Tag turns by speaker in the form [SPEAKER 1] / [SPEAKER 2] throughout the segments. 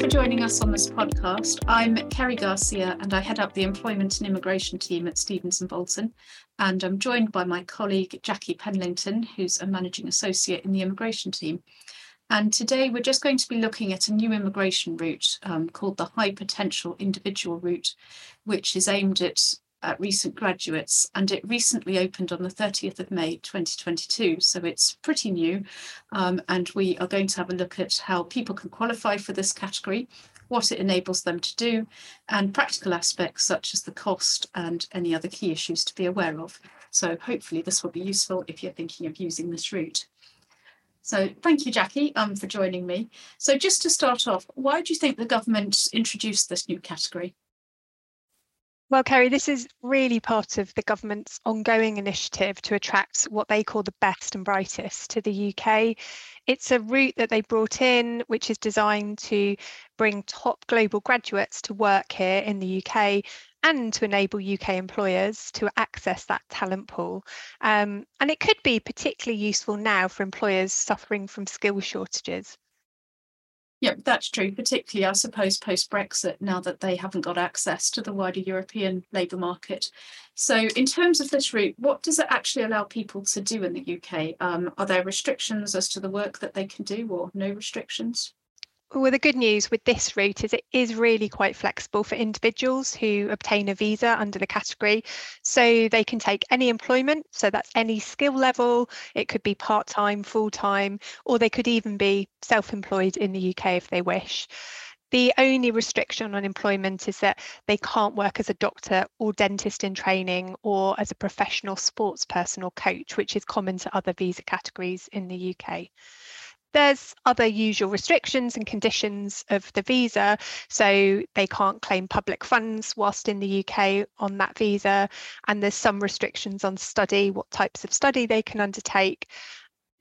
[SPEAKER 1] for joining us on this podcast. I'm Kerry Garcia and I head up the Employment and Immigration team at Stevens and Bolton. And I'm joined by my colleague Jackie Penlington, who's a managing associate in the immigration team. And today we're just going to be looking at a new immigration route um, called the High Potential Individual Route, which is aimed at at recent graduates and it recently opened on the 30th of May 2022 so it's pretty new um, and we are going to have a look at how people can qualify for this category what it enables them to do and practical aspects such as the cost and any other key issues to be aware of so hopefully this will be useful if you're thinking of using this route. So thank you, Jackie, um, for joining me. So just to start off, why do you think the government introduced this new category?
[SPEAKER 2] Well, Kerry, this is really part of the government's ongoing initiative to attract what they call the best and brightest to the UK. It's a route that they brought in, which is designed to bring top global graduates to work here in the UK and to enable UK employers to access that talent pool. Um, and it could be particularly useful now for employers suffering from skill shortages.
[SPEAKER 1] Yeah, that's true, particularly, I suppose, post Brexit, now that they haven't got access to the wider European labour market. So, in terms of this route, what does it actually allow people to do in the UK? Um, are there restrictions as to the work that they can do, or no restrictions?
[SPEAKER 2] Well, the good news with this route is it is really quite flexible for individuals who obtain a visa under the category. So they can take any employment, so that's any skill level, it could be part time, full time, or they could even be self employed in the UK if they wish. The only restriction on employment is that they can't work as a doctor or dentist in training or as a professional sports person or coach, which is common to other visa categories in the UK. There's other usual restrictions and conditions of the visa, so they can't claim public funds whilst in the UK on that visa, and there's some restrictions on study, what types of study they can undertake.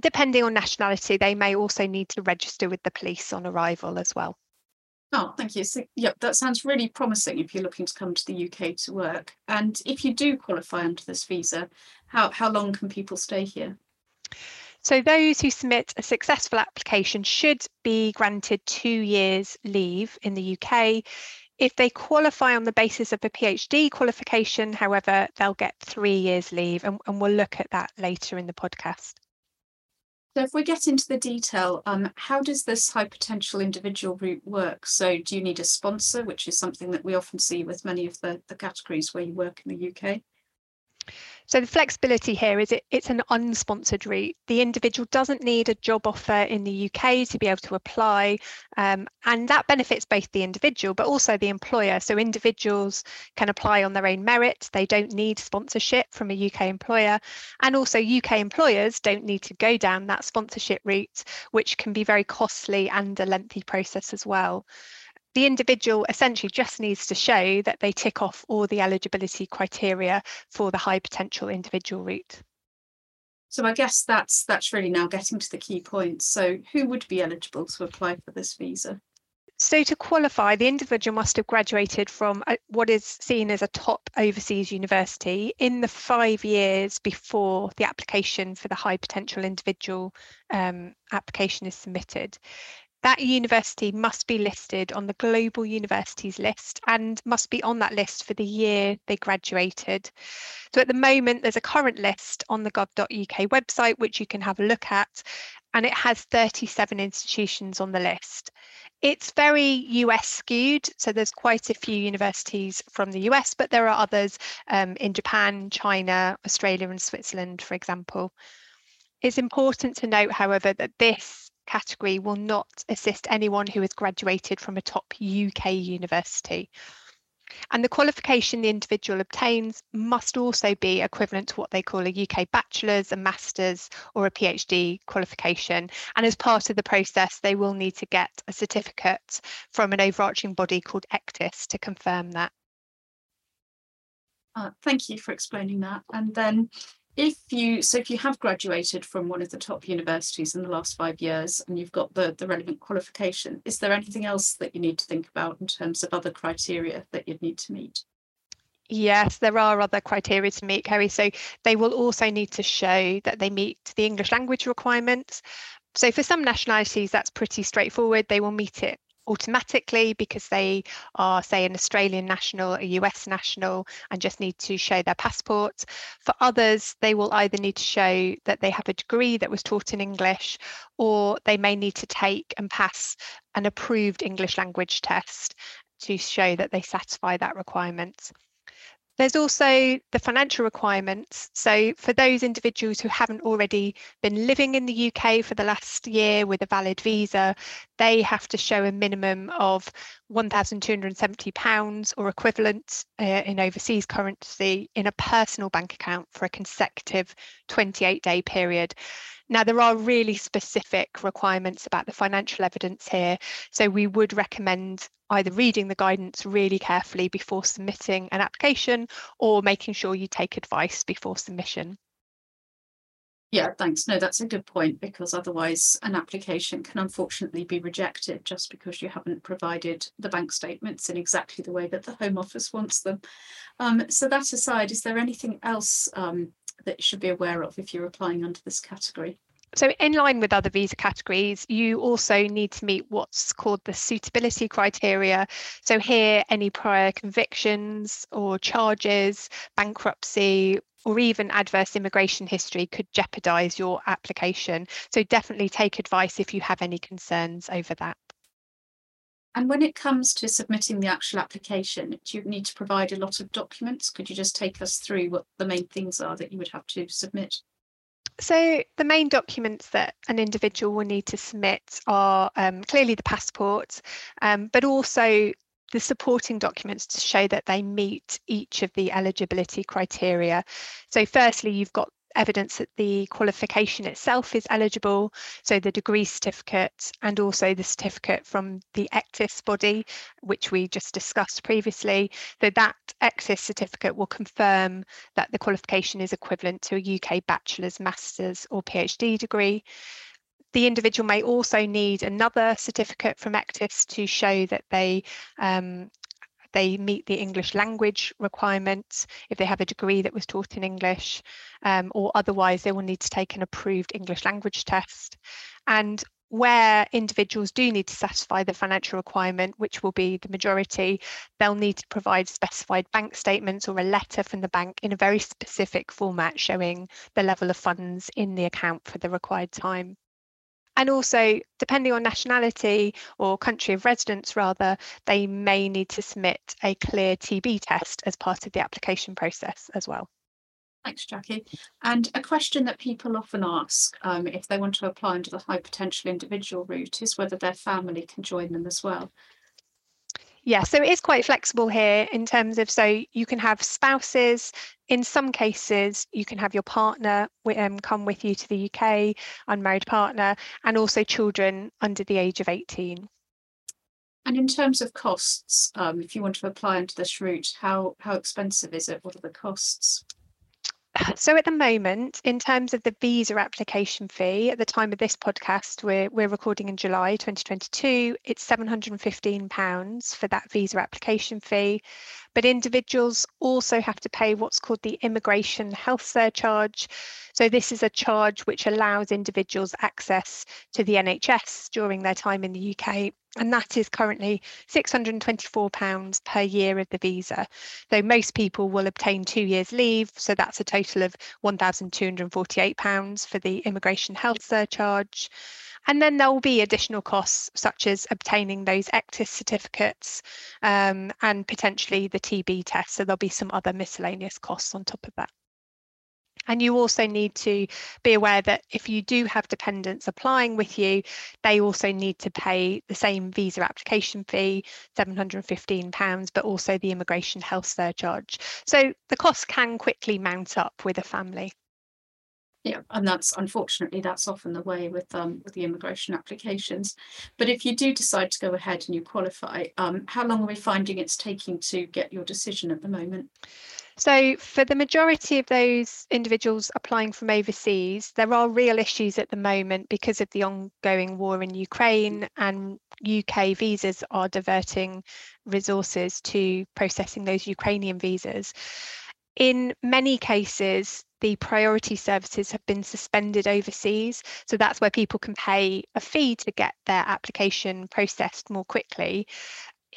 [SPEAKER 2] Depending on nationality, they may also need to register with the police on arrival as well.
[SPEAKER 1] Oh, thank you. So, that sounds really promising if you're looking to come to the UK to work. And if you do qualify under this visa, how, how long can people stay here?
[SPEAKER 2] So those who submit a successful application should be granted two years leave in the UK. If they qualify on the basis of a PhD qualification, however, they'll get three years leave, and, and we'll look at that later in the podcast.
[SPEAKER 1] So if we get into the detail, um, how does this high potential individual route work? So do you need a sponsor, which is something that we often see with many of the, the categories where you work in the UK?
[SPEAKER 2] So the flexibility here is it, it's an unsponsored route. The individual doesn't need a job offer in the UK to be able to apply, um, and that benefits both the individual but also the employer. So individuals can apply on their own merit. They don't need sponsorship from a UK employer, and also UK employers don't need to go down that sponsorship route, which can be very costly and a lengthy process as well the individual essentially just needs to show that they tick off all the eligibility criteria for the high potential individual route.
[SPEAKER 1] So I guess that's that's really now getting to the key points. So who would be eligible to apply for this visa?
[SPEAKER 2] So to qualify, the individual must have graduated from what is seen as a top overseas university in the five years before the application for the high potential individual um, application is submitted that university must be listed on the global universities list and must be on that list for the year they graduated. So at the moment, there's a current list on the gov.uk website, which you can have a look at, and it has 37 institutions on the list. It's very US skewed, so there's quite a few universities from the US, but there are others um, in Japan, China, Australia, and Switzerland, for example. It's important to note, however, that this category will not assist anyone who has graduated from a top UK university. And the qualification the individual obtains must also be equivalent to what they call a UK bachelor's, a master's, or a PhD qualification. And as part of the process, they will need to get a certificate from an overarching body called Ecctis to confirm that.
[SPEAKER 1] Uh, thank you for explaining that. And then if you so if you have graduated from one of the top universities in the last five years and you've got the the relevant qualification is there anything else that you need to think about in terms of other criteria that you'd need to meet
[SPEAKER 2] Yes, there are other criteria to meet, Kerry. So they will also need to show that they meet the English language requirements. So for some nationalities, that's pretty straightforward. They will meet it automatically because they are, say, an Australian national, a US national, and just need to show their passport. For others, they will either need to show that they have a degree that was taught in English, or they may need to take and pass an approved English language test to show that they satisfy that requirement. There's also the financial requirements. So for those individuals who haven't already been living in the UK for the last year with a valid visa, they have to show a minimum of £1,270 or equivalent uh, in overseas currency in a personal bank account for a consecutive 28 day period. Now, there are really specific requirements about the financial evidence here, so we would recommend either reading the guidance really carefully before submitting an application or making sure you take advice before submission.
[SPEAKER 1] Yeah, thanks. No, that's a good point because otherwise an application can unfortunately be rejected just because you haven't provided the bank statements in exactly the way that the Home Office wants them. Um, so that aside, is there anything else um, that should be aware of if you're applying under this category?
[SPEAKER 2] So, in line with other visa categories, you also need to meet what's called the suitability criteria. So, here, any prior convictions or charges, bankruptcy, or even adverse immigration history could jeopardise your application. So, definitely take advice if you have any concerns over that.
[SPEAKER 1] And when it comes to submitting the actual application, do you need to provide a lot of documents? Could you just take us through what the main things are that you would have to submit?
[SPEAKER 2] So the main documents that an individual will need to submit are um, clearly the passport, um, but also the supporting documents to show that they meet each of the eligibility criteria. So firstly, you've got evidence that the qualification itself is eligible, so the degree certificate and also the certificate from the Ecctis body, which we just discussed previously. So that Ecctis certificate will confirm that the qualification is equivalent to a UK bachelor's, master's or PhD degree. The individual may also need another certificate from Ecctis to show that they um, they meet the English language requirements, if they have a degree that was taught in English, um, or otherwise they will need to take an approved English language test. And where individuals do need to satisfy the financial requirement, which will be the majority, they'll need to provide specified bank statements or a letter from the bank in a very specific format showing the level of funds in the account for the required time. And also, depending on nationality or country of residence, rather, they may need to submit a clear TB test as part of the application process as well.
[SPEAKER 1] Thanks, Jackie. And a question that people often ask um, if they want to apply under the high potential individual route is whether their family can join them as well.
[SPEAKER 2] Yeah, so it is quite flexible here in terms of so you can have spouses. In some cases, you can have your partner um, come with you to the UK, unmarried partner, and also children under the age of 18.
[SPEAKER 1] And in terms of costs, um, if you want to apply into this route, how how expensive is it? What are the costs?
[SPEAKER 2] So at the moment, in terms of the visa application fee, at the time of this podcast, we're we're recording in July 2022. It's 715 pounds for that visa application fee, but individuals also have to pay what's called the immigration health surcharge. So this is a charge which allows individuals access to the NHS during their time in the UK and that is currently £624 per year of the visa. So most people will obtain two years leave, so that's a total of £1,248 for the immigration health surcharge. And then there will be additional costs such as obtaining those Ecctis certificates um, and potentially the TB test. So there'll be some other miscellaneous costs on top of that. And you also need to be aware that if you do have dependents applying with you, they also need to pay the same visa application fee, £715, but also the immigration health surcharge. So the cost can quickly mount up with a family.
[SPEAKER 1] Yeah, and that's unfortunately that's often the way with um with the immigration applications. But if you do decide to go ahead and you qualify, um, how long are we finding it's taking to get your decision at the moment?
[SPEAKER 2] So, for the majority of those individuals applying from overseas, there are real issues at the moment because of the ongoing war in Ukraine, and UK visas are diverting resources to processing those Ukrainian visas. In many cases, the priority services have been suspended overseas. So that's where people can pay a fee to get their application processed more quickly.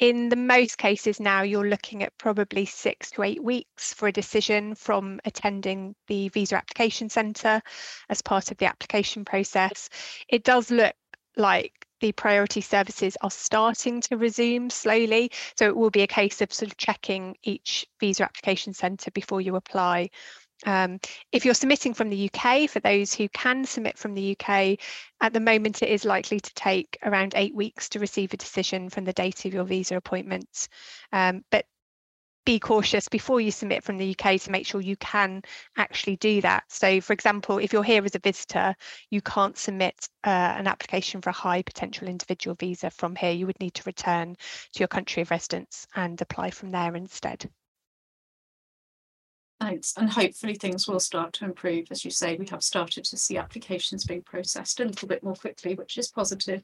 [SPEAKER 2] In the most cases now, you're looking at probably six to eight weeks for a decision from attending the visa application centre as part of the application process. It does look like the priority services are starting to resume slowly. So it will be a case of sort of checking each visa application centre before you apply. Um, if you're submitting from the UK, for those who can submit from the UK, at the moment it is likely to take around eight weeks to receive a decision from the date of your visa appointment. Um, but be cautious before you submit from the UK to make sure you can actually do that. So, for example, if you're here as a visitor, you can't submit uh, an application for a high potential individual visa from here. You would need to return to your country of residence and apply from there instead.
[SPEAKER 1] Thanks. And hopefully things will start to improve. As you say, we have started to see applications being processed a little bit more quickly, which is positive.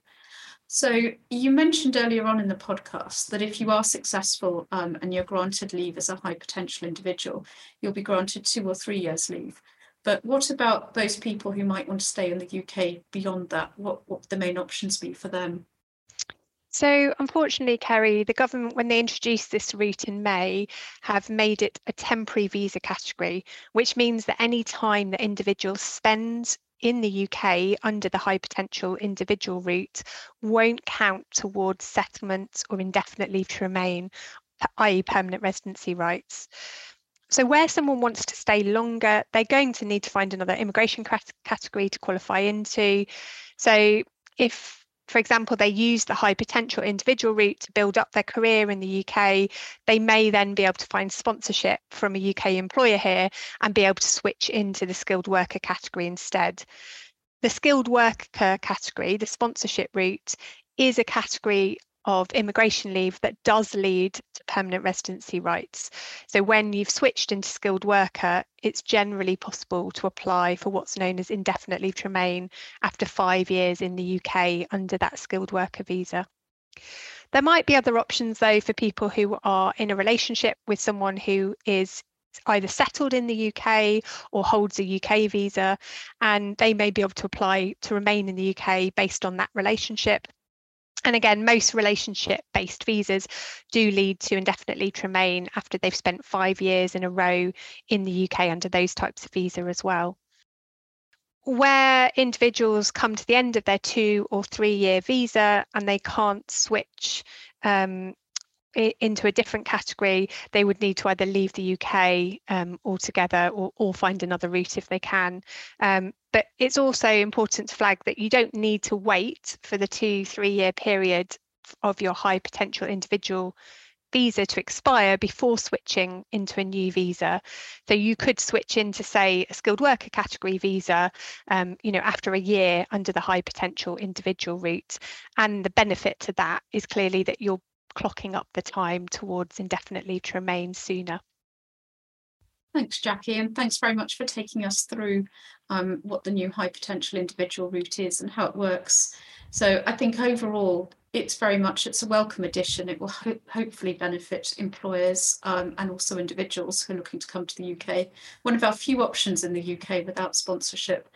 [SPEAKER 1] So you mentioned earlier on in the podcast that if you are successful um, and you're granted leave as a high potential individual, you'll be granted two or three years leave. But what about those people who might want to stay in the UK beyond that? What, what the main options be for them?
[SPEAKER 2] So, unfortunately, Kerry, the government, when they introduced this route in May, have made it a temporary visa category, which means that any time that individuals spend in the UK under the high potential individual route won't count towards settlement or indefinite leave to remain, i.e., permanent residency rights. So, where someone wants to stay longer, they're going to need to find another immigration category to qualify into. So, if for example, they use the high potential individual route to build up their career in the UK, they may then be able to find sponsorship from a UK employer here and be able to switch into the skilled worker category instead. The skilled worker category, the sponsorship route, is a category of immigration leave that does lead to permanent residency rights. So when you've switched into skilled worker, it's generally possible to apply for what's known as indefinite leave to remain after five years in the UK under that skilled worker visa. There might be other options though for people who are in a relationship with someone who is either settled in the UK or holds a UK visa, and they may be able to apply to remain in the UK based on that relationship. And again, most relationship based visas do lead to indefinitely to remain after they've spent five years in a row in the UK under those types of visa as well. Where individuals come to the end of their two or three year visa and they can't switch um, into a different category, they would need to either leave the UK um, altogether or, or, find another route if they can. Um, but it's also important to flag that you don't need to wait for the two, three year period of your high potential individual visa to expire before switching into a new visa. So you could switch into, say, a skilled worker category visa, um, you know, after a year under the high potential individual route. And the benefit to that is clearly that you're clocking up the time towards indefinite leave to remain sooner.
[SPEAKER 1] Thanks, Jackie, and thanks very much for taking us through um, what the new high potential individual route is and how it works. So I think overall, it's very much it's a welcome addition. It will ho hopefully benefit employers um, and also individuals who are looking to come to the UK. One of our few options in the UK without sponsorship,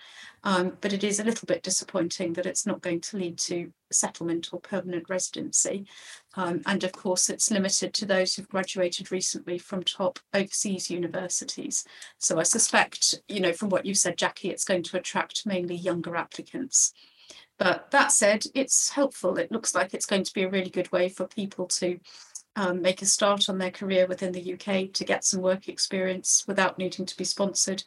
[SPEAKER 1] um, but it is a little bit disappointing that it's not going to lead to settlement or permanent residency. Um, and of course, it's limited to those who've graduated recently from top overseas universities. So I suspect, you know, from what you said, Jackie, it's going to attract mainly younger applicants. But that said, it's helpful. It looks like it's going to be a really good way for people to um, make a start on their career within the UK to get some work experience without needing to be sponsored.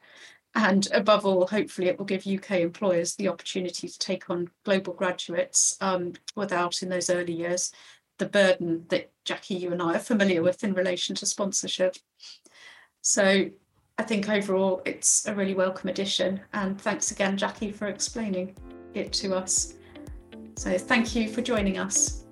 [SPEAKER 1] And above all, hopefully it will give UK employers the opportunity to take on global graduates um, without, in those early years, the burden that Jackie, you and I are familiar with in relation to sponsorship. So I think overall it's a really welcome addition. And thanks again, Jackie, for explaining it to us. So thank you for joining us.